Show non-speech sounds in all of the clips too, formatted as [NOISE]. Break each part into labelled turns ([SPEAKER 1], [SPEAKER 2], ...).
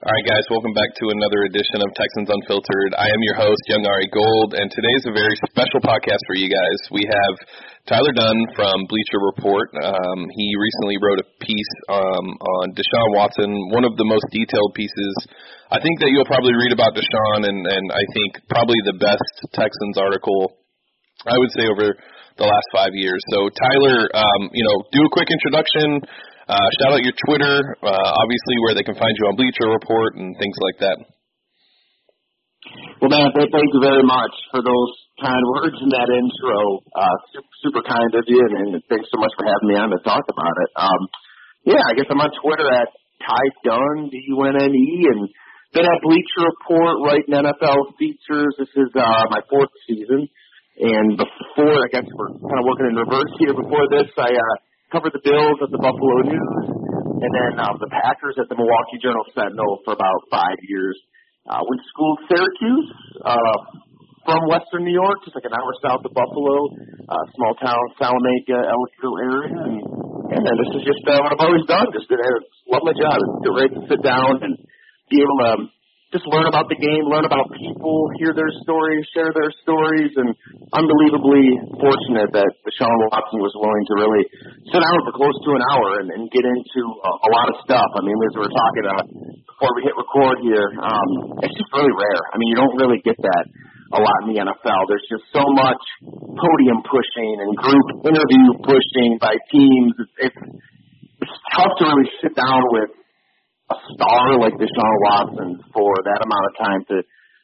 [SPEAKER 1] All right, guys, welcome back to another edition of Texans Unfiltered. I am your host, Young Ari Gold, and today is a very special podcast for you guys. We have Tyler Dunne from Bleacher Report. Um, he recently wrote a piece um, on Deshaun Watson, one of the most detailed pieces I think that you'll probably read about Deshaun, and, and I think probably the best Texans article I would say over the last five years. So, Tyler, um, you know, do a quick introduction uh, shout out your Twitter, uh, obviously where they can find you on Bleacher Report and things like that.
[SPEAKER 2] Well, man, thank you very much for those kind words in that intro. Uh, super, super kind of you, and, thanks so much for having me on to talk about it. Um, yeah, I guess I'm on Twitter at Ty Dunne, D-U-N-N-E, and been at Bleacher Report writing NFL features. This is uh, my fourth season, and before I guess we're kind of working in reverse here. Before this, I uh, covered the Bills at the Buffalo News, and then um, the Packers at the Milwaukee Journal Sentinel for about five years. Uh, went to school at Syracuse, uh, from Western New York, just like an hour south of Buffalo, uh, small town, Salamanca, Ellicottville area, and, and then this is just uh, what I've always done. Just uh, love my job. Get ready to sit down and be able to just learn about the game, learn about people, hear their stories, share their stories, and unbelievably fortunate that Deshaun Watson was willing to really sit down for close to an hour and, and get into a, a lot of stuff. I mean, as we were talking uh, before we hit record here, um, it's just really rare. I mean, you don't really get that a lot in the NFL. There's just so much podium pushing and group interview pushing by teams. It's, it's, it's tough to really sit down with a star like Deshaun Watson for that amount of time to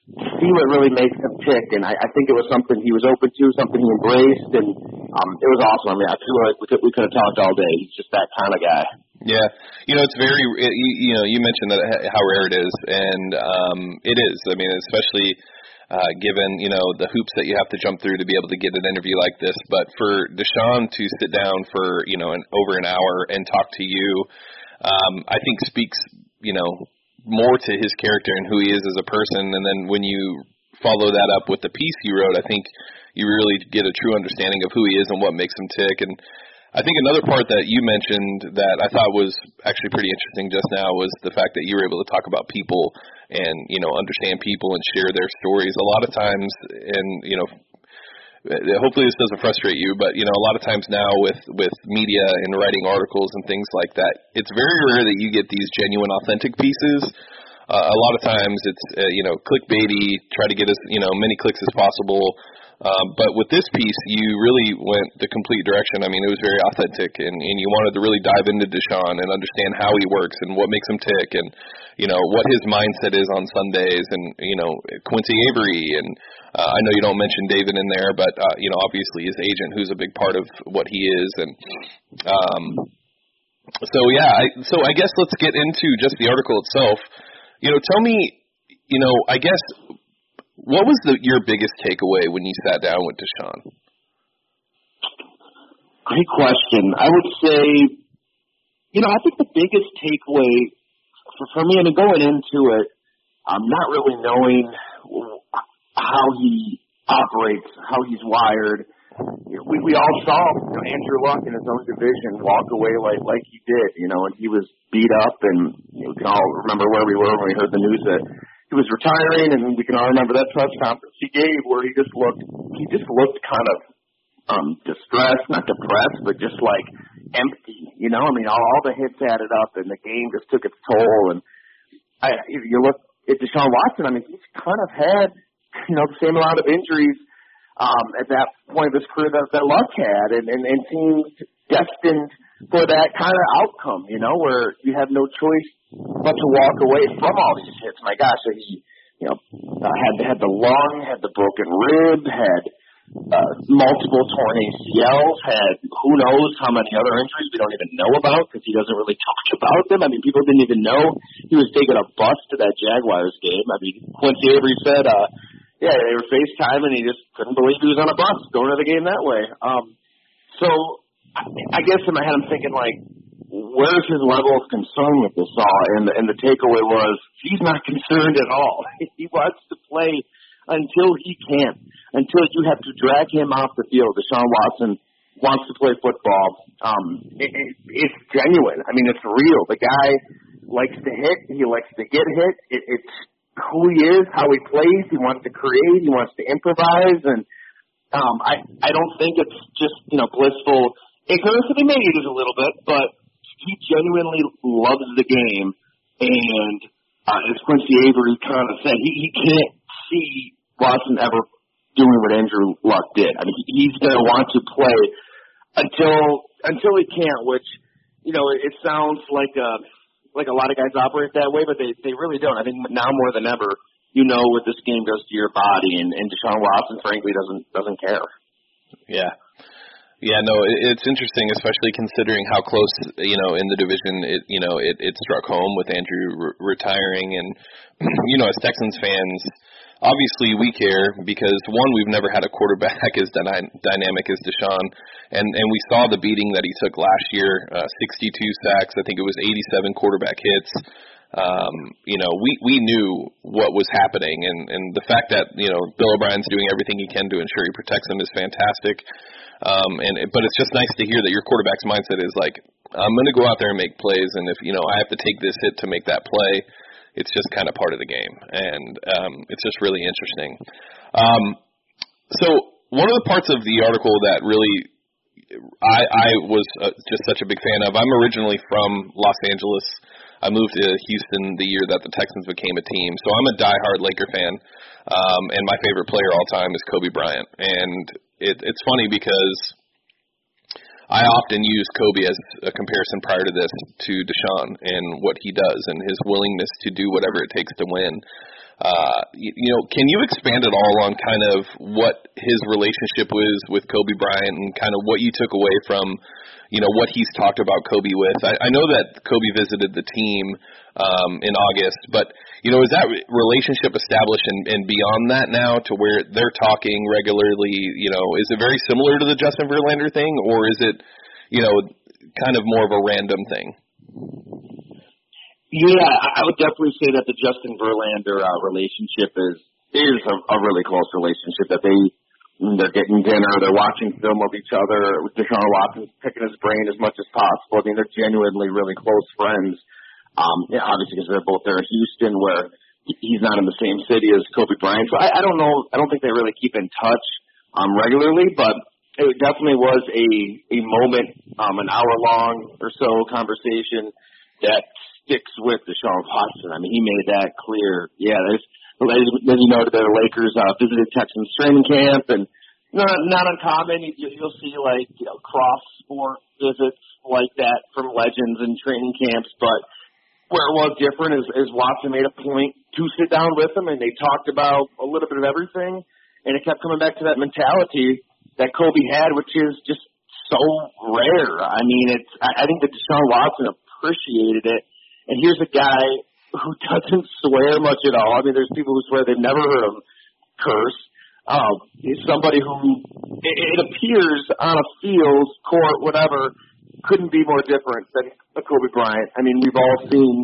[SPEAKER 2] see what really makes him tick. And I, I think it was something he was open to, something he embraced, and um, it was awesome. I mean, I feel like we could we could have talked all day. He's just that kind of guy.
[SPEAKER 1] Yeah, you know, it's very you, you know you mentioned that how rare it is, and um, it is. I mean, especially. Uh, given you know the hoops that you have to jump through to be able to get an interview like this, but for Deshaun to sit down for you know an over an hour and talk to you, um, I think speaks, you know, more to his character and who he is as a person. And then when you follow that up with the piece he wrote, I think you really get a true understanding of who he is and what makes him tick. And I think another part that you mentioned that I thought was actually pretty interesting just now was the fact that you were able to talk about people and you know understand people and share their stories. A lot of times, and you know, hopefully this doesn't frustrate you, but you know, a lot of times now with with media and writing articles and things like that, it's very rare that you get these genuine, authentic pieces. Uh, a lot of times it's uh, you know clickbaity, try to get as you know many clicks as possible. Um, but with this piece, you really went the complete direction. I mean, it was very authentic, and, and you wanted to really dive into Deshaun and understand how he works and what makes him tick, and you know what his mindset is on Sundays, and you know Quincy Avery and uh, I know you don't mention David in there, but uh, you know, obviously his agent, who's a big part of what he is, and um, so yeah. I, so I guess let's get into just the article itself. You know, tell me, you know, I guess what was the your biggest takeaway when you sat down with Deshaun?
[SPEAKER 2] Great question. I would say, you know, I think the biggest takeaway for, for me, I mean, going into it, I'm not really knowing how he operates, how he's wired. We we all saw you know, Andrew Luck in his own division walk away like like he did, you know, and he was beat up, and you know, we can all remember where we were when we heard the news that he was retiring, and we can all remember that press conference he gave where he just looked he just looked kind of um distressed, not depressed, but just like empty, you know. I mean, all, all the hits added up, and the game just took its toll. And I, if you look at Deshaun Watson, I mean, he's kind of had you know, the same amount of injuries um, at that point of his career that, that Luck had, and, and, and seemed destined for that kind of outcome, you know, where you have no choice but to walk away from all these hits. My gosh, he, you know, uh, had had the lung, had the broken rib, had uh, multiple torn ACLs, had who knows how many other injuries we don't even know about because he doesn't really talk [LAUGHS] about them. I mean, people didn't even know he was taking a bus to that Jaguars game. I mean, Quincy Avery said, uh, yeah, they were FaceTime, and he just couldn't believe he was on a bus going to the game that way. Um, so I, I guess in my head, I'm thinking like, where's his level of concern with this all? And the, and the takeaway was he's not concerned at all. [LAUGHS] he wants to play until he can, until you have to drag him off the field. Deshaun Watson wants to play football. Um, it, it, it's genuine. I mean, it's real. The guy likes to hit. He likes to get hit. It, it's who he is, how he plays. He wants to create. He wants to improvise, and um, I I don't think it's just you know blissful ignorance. I mean, maybe it is a little bit, but he genuinely loves the game, and uh, as Quincy Avery kind of said, he he can't see Watson ever doing what Andrew Luck did. I mean, he's going to want to play until until he can't, which you know it, it sounds like a like a lot of guys operate that way, but they they really don't. I think now more than ever, you know what this game does to your body, and, and Deshaun Watson frankly doesn't doesn't care.
[SPEAKER 1] Yeah. Yeah, no, it's interesting, especially considering how close, you know, in the division, it, you know, it, it struck home with Andrew re- retiring, and [CLEARS THROAT] you know, as Texans fans, obviously we care because one, we've never had a quarterback [LAUGHS] as dyna- dynamic as Deshaun, and and we saw the beating that he took last year, uh, 62 sacks. I think it was 87 quarterback hits. Um, you know, we we knew what was happening, and and the fact that you know Bill O'Brien's doing everything he can to ensure he protects him is fantastic. Um, and but it's just nice to hear that your quarterback's mindset is like, I'm going to go out there and make plays, and if you know I have to take this hit to make that play, it's just kind of part of the game, and um, it's just really interesting. Um, so one of the parts of the article that really I, I was uh, just such a big fan of. I'm originally from Los Angeles. I moved to Houston the year that the Texans became a team, so I'm a diehard Laker fan. Um, and my favorite player all time is Kobe Bryant. And it, it's funny because I often use Kobe as a comparison prior to this to Deshaun and what he does and his willingness to do whatever it takes to win. Uh, you, you know, can you expand at all on kind of what his relationship was with Kobe Bryant and kind of what you took away from, you know, what he's talked about Kobe with? I, I know that Kobe visited the team um, in August, but you know, is that relationship established and, and beyond that now to where they're talking regularly? You know, is it very similar to the Justin Verlander thing, or is it, you know, kind of more of a random thing?
[SPEAKER 2] Yeah, I would definitely say that the Justin Verlander uh, relationship is is a, a really close relationship. That they they're getting dinner, they're watching film of each other. Deshaun Watson's picking his brain as much as possible. I mean, they're genuinely really close friends. Um, yeah, obviously because they're both there in Houston, where he's not in the same city as Kobe Bryant. So I, I don't know. I don't think they really keep in touch um, regularly, but it definitely was a a moment, um, an hour long or so conversation that sticks with Deshaun Watson. I mean, he made that clear. Yeah, there's as you know, the Lakers uh, visited Texans training camp, and not not uncommon. You, you'll see like you know cross sport visits like that from legends and training camps, but where it was different is, is Watson made a point to sit down with them, and they talked about a little bit of everything, and it kept coming back to that mentality that Kobe had, which is just so rare. I mean, it's I, I think that Deshaun Watson appreciated it, and here's a guy who [LAUGHS] doesn't swear much at all. I mean, there's people who swear they've never heard him curse. Um, he's somebody who it, it appears on a field, court, whatever, couldn't be more different than Kobe Bryant. I mean, we've all seen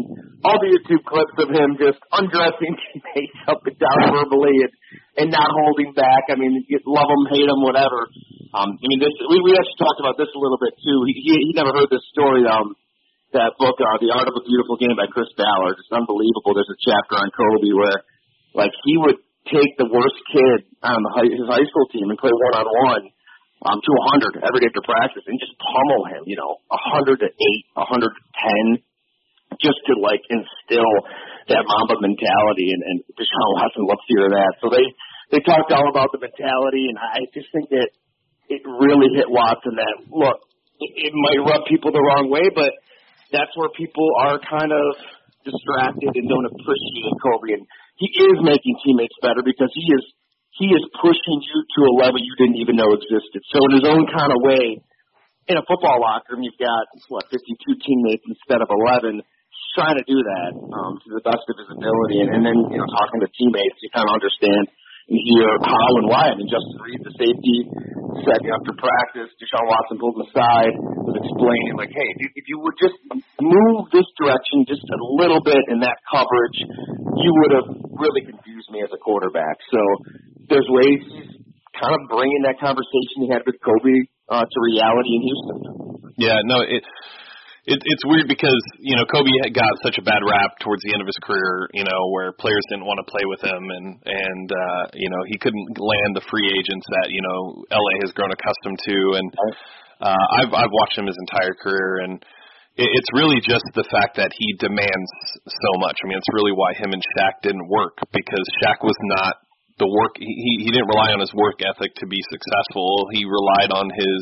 [SPEAKER 2] all the YouTube clips of him just undressing [LAUGHS] teammates up and down verbally and, and not holding back. I mean, you love him, hate him, whatever. Um, I mean, this we, we actually talked about this a little bit too. He, he, he never heard this story. Um, that book, uh, The Art of a Beautiful Game by Chris Ballard. It's unbelievable. There's a chapter on Kobe where, like, he would take the worst kid on the high, his high school team and play one on one um, to 100 every day after practice and just pummel him, you know, 100 to 8, 100 to 10, just to like instill that Mamba mentality. And, and Deshaun Watson loves to hear that. So they, they talked all about the mentality, and I just think that it really hit Watson that, look, it, it might rub people the wrong way, but that's where people are kind of distracted and don't appreciate Kobe. And he is making teammates better because he is – he is pushing you to a level you didn't even know existed. So in his own kind of way, in a football locker room, you've got what 52 teammates instead of 11. He's trying to do that um, to the best of his ability, and, and then you know talking to teammates, you kind of understand and hear how and why. I mean, Justin Reid, the safety, said after practice, Deshaun Watson pulled him aside, was explaining like, hey, if if you would just move this direction just a little bit in that coverage, you would have really confused me as a quarterback. So there's ways he's kind of bringing that conversation he had with Kobe uh, to reality in Houston.
[SPEAKER 1] Yeah, no, it it, it's weird because you know Kobe had got such a bad rap towards the end of his career, you know, where players didn't want to play with him, and and uh, you know he couldn't land the free agents that you know LA has grown accustomed to, and uh, I've I've watched him his entire career, and it's really just the fact that he demands so much. I mean, it's really why him and Shaq didn't work because Shaq was not the work he he didn't rely on his work ethic to be successful. He relied on his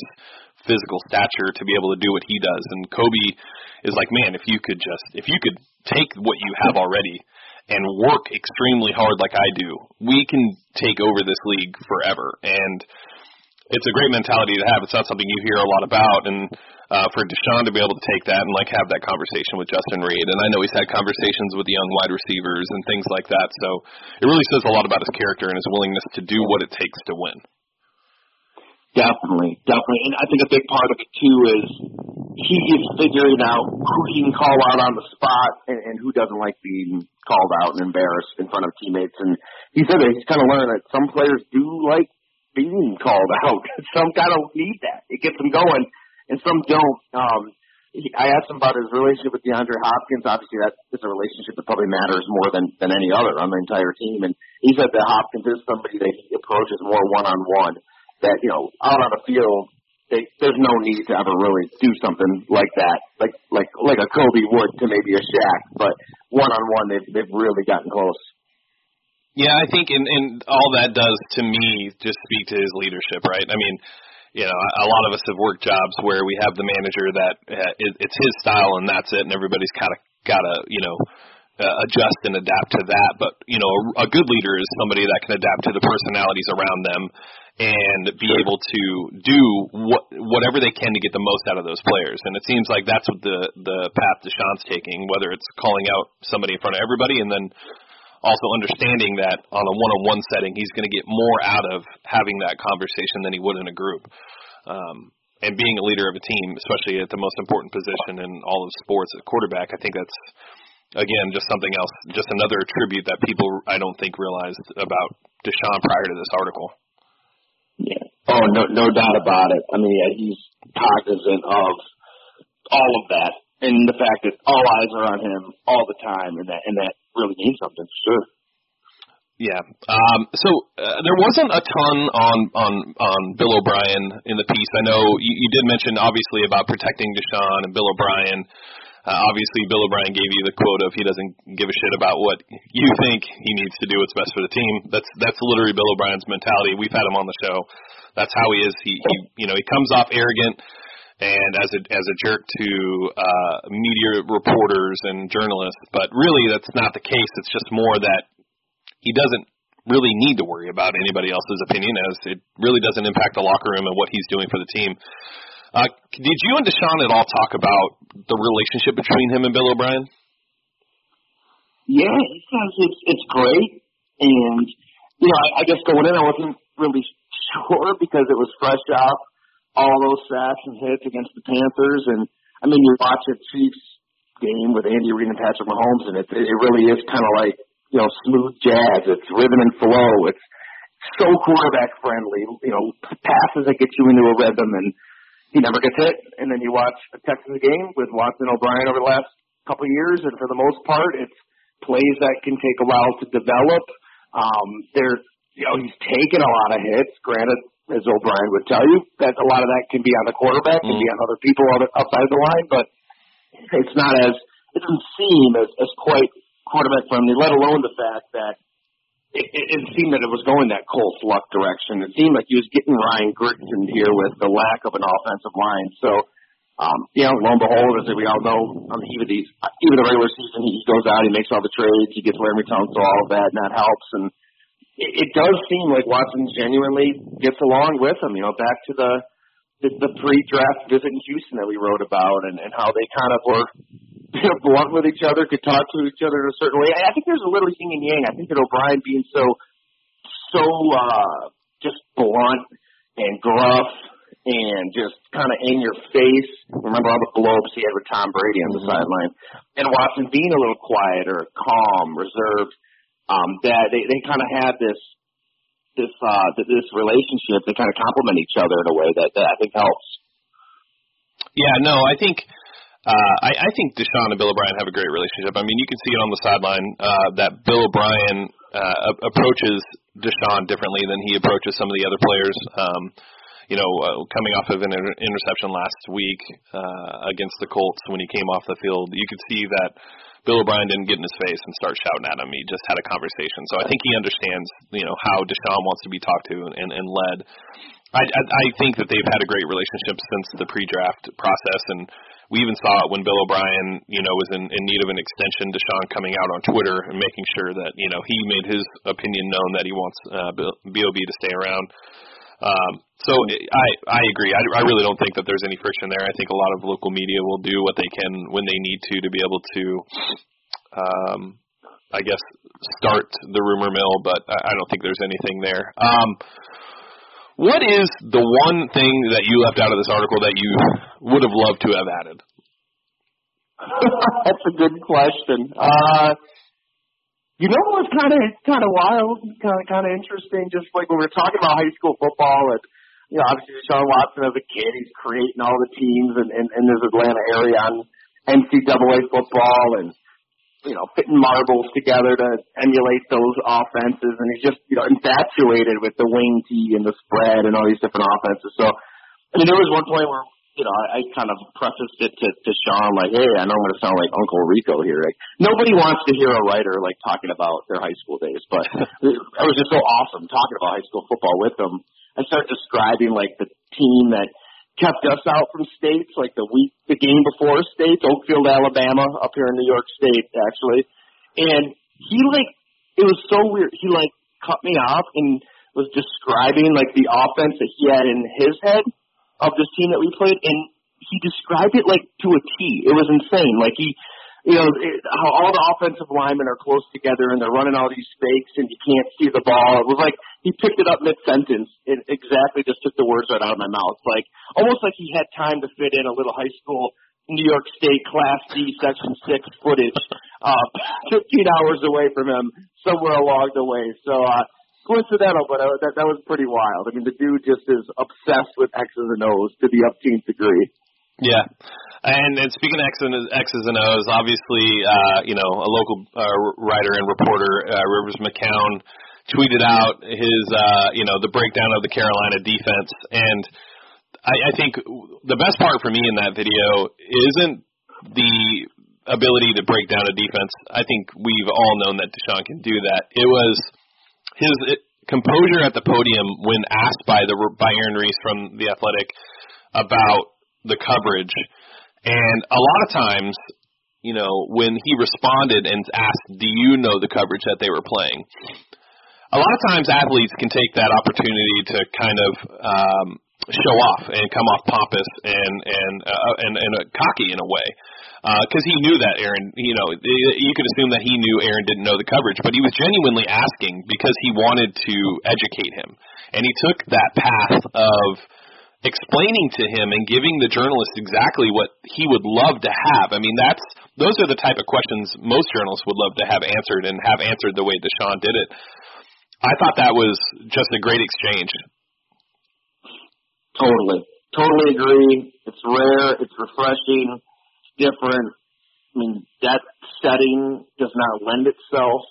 [SPEAKER 1] physical stature to be able to do what he does. And Kobe is like, man, if you could just if you could take what you have already and work extremely hard like I do, we can take over this league forever. And it's a great mentality to have. It's not something you hear a lot about, and uh, for Deshaun to be able to take that and like have that conversation with Justin Reid, and I know he's had conversations with the young wide receivers and things like that. So it really says a lot about his character and his willingness to do what it takes to win.
[SPEAKER 2] Definitely, definitely, and I think a big part of it too is he is figuring out who he can call out on the spot and, and who doesn't like being called out and embarrassed in front of teammates. And he said that he's kind of learned that some players do like being called [LAUGHS] out. some kind of need that; it gets them going, and some don't. Um, he, I asked him about his relationship with DeAndre Hopkins. Obviously, that is a relationship that probably matters more than than any other on the entire team. And he said that Hopkins is somebody that he approaches more one on one that you know out on the field they, there's no need to ever really do something like that, like like like a Kobe would to maybe a Shaq, but one on one they've they've really gotten close.
[SPEAKER 1] Yeah, I think and and all that does to me just speak to his leadership, right? I mean, you know, a lot of us have worked jobs where we have the manager that uh, it's his style and that's it, and everybody's kind of got to you know uh, adjust and adapt to that. But you know, a, a good leader is somebody that can adapt to the personalities around them and be able to do what whatever they can to get the most out of those players. And it seems like that's what the the path Deshaun's taking, whether it's calling out somebody in front of everybody and then also understanding that on a one-on-one setting he's going to get more out of having that conversation than he would in a group. Um, and being a leader of a team, especially at the most important position in all of sports, at quarterback, I think that's again just something else, just another attribute that people I don't think realized about Deshaun prior to this article.
[SPEAKER 2] Yeah. Oh, no, no doubt about it. I mean, yeah, he's cognizant of all of that, and the fact that all eyes are on him all the time, and that and that really means something, sure.
[SPEAKER 1] Yeah. Um, so uh, there wasn't a ton on on on Bill O'Brien in the piece. I know you, you did mention obviously about protecting Deshaun and Bill O'Brien. Uh, obviously, Bill O'Brien gave you the quote of he doesn't give a shit about what you think. He needs to do what's best for the team. That's that's literally Bill O'Brien's mentality. We've had him on the show. That's how he is. He, he you know he comes off arrogant and as a as a jerk to uh, media reporters and journalists, but really that's not the case. It's just more that he doesn't really need to worry about anybody else's opinion as it really doesn't impact the locker room and what he's doing for the team. Uh, did you and Deshaun at all talk about the relationship between him and Bill O'Brien?
[SPEAKER 2] Yeah, he says it's it's great, and you know, I, I guess going in, I wasn't really [LAUGHS] sure because it was fresh off all those sacks and hits against the Panthers, and I mean, you watch a Chiefs game with Andy Reid and Patrick Mahomes, and it it really is kind of like you know smooth jazz. It's rhythm and flow. It's so quarterback friendly. You know, passes that get you into a rhythm and he never gets hit. And then you watch a Texans game with Watson O'Brien over the last couple of years, and for the most part, it's plays that can take a while to develop. Um, there, you know, he's taken a lot of hits. Granted, as O'Brien would tell you, that a lot of that can be on the quarterback, can mm. be on other people outside the line, but it's not as it doesn't seem as, as quite quarterback friendly. Let alone the fact that it, it, it seemed that it was going that Cole Fluck direction. It seemed like he was getting Ryan Grigson here with the lack of an offensive line. So, um, you know, lo and behold, as we all know, on the eve of these, even the regular season, he goes out, he makes all the trades, he gets Laremy Tunsil, all of that, and that helps. And it, it does seem like Watson genuinely gets along with him. You know, back to the the, the pre-draft visit in Houston that we wrote about, and, and how they kind of were you know, blunt with each other, could talk to each other in a certain way. I think there's a little yin and yang. I think that O'Brien being so, so uh, just blunt and gruff and just kind of in your face. Remember all the blowups he had with Tom Brady on the mm-hmm. sideline, and Watson being a little quieter, calm, reserved. Um, that they they kind of had this this uh this relationship. They kind of complement each other in a way that that I think helps.
[SPEAKER 1] Yeah, no, I think uh, I, I think Deshaun and Bill O'Brien have a great relationship. I mean, you can see it on the sideline uh, that Bill O'Brien uh, approaches Deshaun differently than he approaches some of the other players. Um, you know, uh, coming off of an inter- interception last week uh, against the Colts when he came off the field, you could see that Bill O'Brien didn't get in his face and start shouting at him. He just had a conversation. So I think he understands, you know, how Deshaun wants to be talked to and, and led. I, I, I think that they've had a great relationship since the pre-draft process, and we even saw it when Bill O'Brien, you know, was in, in need of an extension. Deshaun coming out on Twitter and making sure that you know he made his opinion known that he wants uh, Bob to stay around. Um, so I I agree. I, I really don't think that there's any friction there. I think a lot of local media will do what they can when they need to to be able to, um, I guess, start the rumor mill. But I, I don't think there's anything there. Um, what is the one thing that you left out of this article that you would have loved to have added? [LAUGHS]
[SPEAKER 2] That's a good question. Uh, you know what's kind of kind of wild, kind of kind of interesting. Just like when we were talking about high school football, and you know, obviously Sean Watson as a kid, he's creating all the teams in, in, in this Atlanta area on NCAA football, and you know, fitting marbles together to emulate those offenses. And he's just, you know, infatuated with the Wing T and the spread and all these different offenses. So, I mean, there was one point where, you know, I, I kind of prefaced it to, to Sean, like, hey, I know I'm going to sound like Uncle Rico here. Like, nobody wants to hear a writer, like, talking about their high school days. But [LAUGHS] it was just so awesome talking about high school football with them. I started describing, like, the team that kept us out from states like the week the game before states, Oakfield, Alabama, up here in New York State actually. And he like it was so weird. He like cut me off and was describing like the offense that he had in his head of this team that we played and he described it like to a T. It was insane. Like he you know, it, how all the offensive linemen are close together and they're running all these fakes and you can't see the ball. It was like he picked it up mid sentence and exactly just took the words right out of my mouth. Like almost like he had time to fit in a little high school New York State Class D Section Six footage, uh, [LAUGHS] 15 hours away from him, somewhere along the way. So uh, coincidental, but uh, that that was pretty wild. I mean, the dude just is obsessed with X's and O's to the upteenth degree.
[SPEAKER 1] Yeah. And, and speaking of X's and, X's and O's, obviously, uh, you know, a local uh, writer and reporter, uh, Rivers McCown, tweeted out his, uh, you know, the breakdown of the Carolina defense. And I, I think the best part for me in that video isn't the ability to break down a defense. I think we've all known that Deshaun can do that. It was his composure at the podium when asked by the by Aaron Reiss from the Athletic about the coverage. And a lot of times, you know, when he responded and asked, "Do you know the coverage that they were playing?" A lot of times, athletes can take that opportunity to kind of um, show off and come off pompous and and uh, and, and uh, cocky in a way, because uh, he knew that Aaron. You know, you could assume that he knew Aaron didn't know the coverage, but he was genuinely asking because he wanted to educate him, and he took that path of explaining to him and giving the journalist exactly what he would love to have. I mean, that's those are the type of questions most journalists would love to have answered and have answered the way Deshaun did it. I thought that was just a great exchange.
[SPEAKER 2] Totally. Totally agree. It's rare, it's refreshing, it's different. I mean, that setting does not lend itself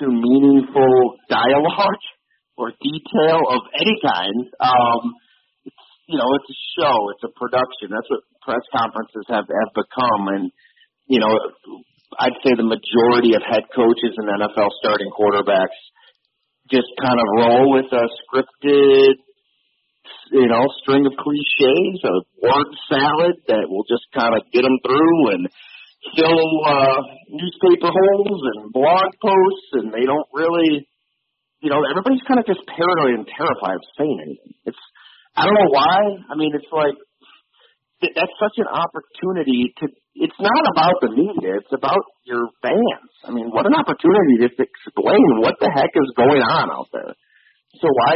[SPEAKER 2] to meaningful dialogue [LAUGHS] or detail of any kind. Um, you know, it's a show, it's a production. That's what press conferences have have become. And you know, I'd say the majority of head coaches and NFL starting quarterbacks just kind of roll with a scripted, you know, string of cliches, a word salad that will just kind of get them through and fill uh, newspaper holes and blog posts, and they don't really, you know, everybody's kind of just paranoid and terrified of saying anything. It's I don't know why. I mean, it's like that's such an opportunity to. It's not about the media. It's about your fans. I mean, what an opportunity to explain what the heck is going on out there. So why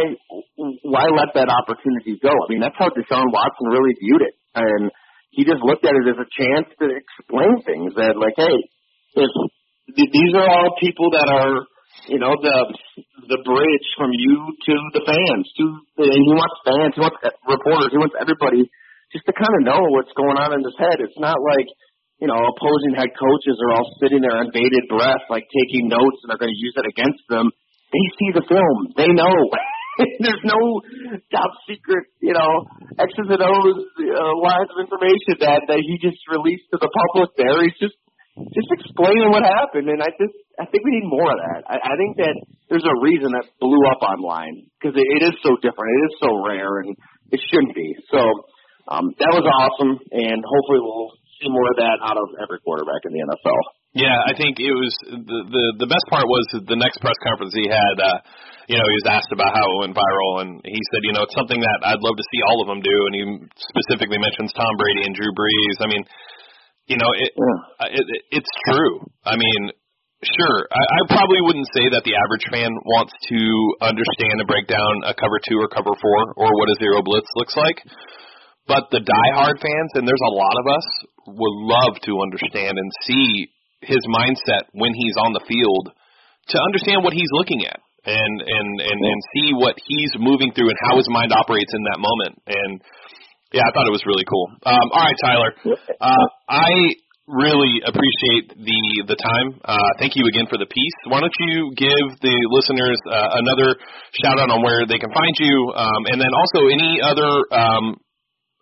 [SPEAKER 2] why let that opportunity go? I mean, that's how Deshaun Watson really viewed it, and he just looked at it as a chance to explain things. That like, hey, if these are all people that are you know the the bridge from you to the fans to and he wants fans he wants reporters he wants everybody just to kind of know what's going on in his head. It's not like you know opposing head coaches are all sitting there on bated breath, like taking notes and they're going to use it against them. They see the film. They know. [LAUGHS] There's no top secret, you know, X's and O's uh, lines of information that that he just released to the public. There, he's just just explaining what happened, and I just I think we need more of that. I, I think that there's a reason that blew up online because it, it is so different, it is so rare, and it shouldn't be. So um, that was awesome, and hopefully we'll see more of that out of every quarterback in the NFL.
[SPEAKER 1] Yeah, I think it was the the the best part was the next press conference he had. uh You know, he was asked about how it went viral, and he said, you know, it's something that I'd love to see all of them do. And he specifically mentions Tom Brady and Drew Brees. I mean, you know, it, yeah. it, it it's true. I mean, sure, I, I probably wouldn't say that the average fan wants to understand and break down a cover two or cover four or what a zero blitz looks like. But the diehard fans, and there's a lot of us, would love to understand and see his mindset when he's on the field to understand what he's looking at and and and and see what he's moving through and how his mind operates in that moment. And yeah, I thought it was really cool. Um, all right, Tyler, uh, I really appreciate the the time. Uh, thank you again for the piece. Why don't you give the listeners uh, another shout out on where they can find you, um, and then also any other um,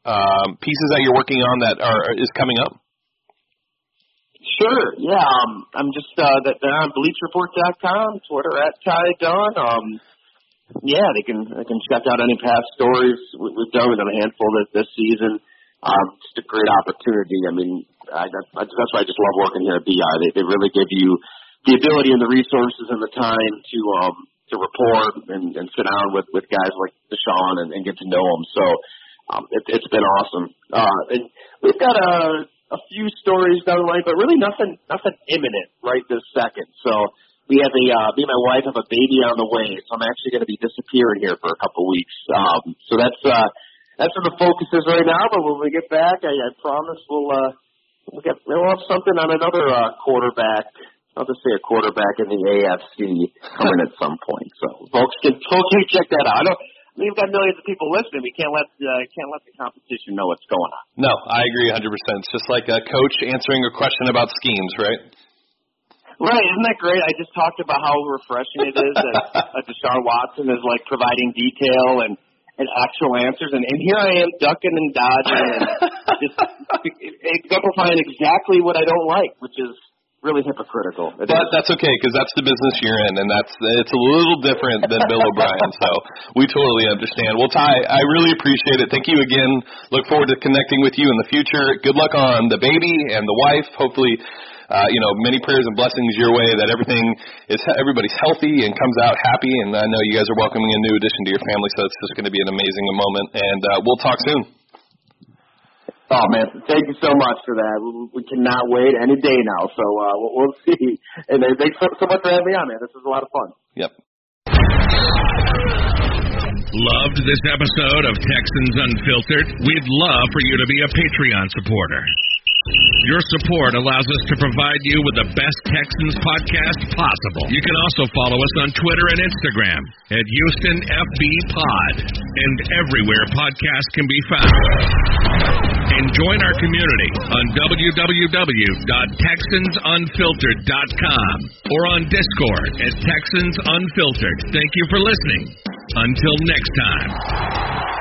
[SPEAKER 1] uh, pieces that you're working on that are is coming up.
[SPEAKER 2] Sure. Yeah. Um, I'm just uh, they're on BleacherReport.com, Twitter at Ty Dunne. Um, yeah, they can they can check out any past stories we, we've done. We've done a handful this this season. Um, just a great opportunity. I mean, I, I, that's why I just love working here at BI. They they really give you the ability and the resources and the time to um to report and, and sit down with with guys like Deshaun and, and get to know them. So um, it, it's been awesome. Uh, and we've got a a few stories down the line, but really nothing nothing imminent right this second. So we have a uh, me and my wife have a baby on the way, so I'm actually going to be disappearing here for a couple weeks. Um, so that's uh, that's where the focus is right now. But when we get back, I, I promise we'll uh, we'll get we'll have something on another uh, quarterback. I'll just say a quarterback in the AFC coming at some point. So folks can folks check that out. I we've got millions of people listening. We can't let uh, can't let the competition know what's going on.
[SPEAKER 1] No, I agree 100. percent It's just like a coach answering a question about schemes, right?
[SPEAKER 2] Right, isn't that great? I just talked about how refreshing it is that uh, Deshaun Watson is like providing detail and and actual answers, and, and here I am ducking and dodging and just exemplifying exactly what I don't like, which is really hypocritical.
[SPEAKER 1] It but is. that's okay because that's the business you're in, and that's it's a little different than Bill [LAUGHS] O'Brien. So we totally understand. Well, Ty, I really appreciate it. Thank you again. Look forward to connecting with you in the future. Good luck on the baby and the wife. Hopefully. Uh, you know, many prayers and blessings your way that everything is everybody's healthy and comes out happy. And I know you guys are welcoming a new addition to your family, so it's just going to be an amazing moment. And uh, we'll talk soon.
[SPEAKER 2] Oh man, thank you so much for that. We, we cannot wait any day now. So uh, we'll, we'll [LAUGHS] see. And uh, thanks so, so much for having me on, man. This was a lot of fun.
[SPEAKER 1] Yep.
[SPEAKER 3] Loved this episode of Texans Unfiltered? We'd love for you to be a Patreon supporter. Your support allows us to provide you with the best Texans podcast possible. You can also follow us on Twitter and Instagram at Houston FB Pod and everywhere podcasts can be found. And join our community on www.texansunfiltered.com or on Discord at Texans Unfiltered. Thank you for listening. Until next time.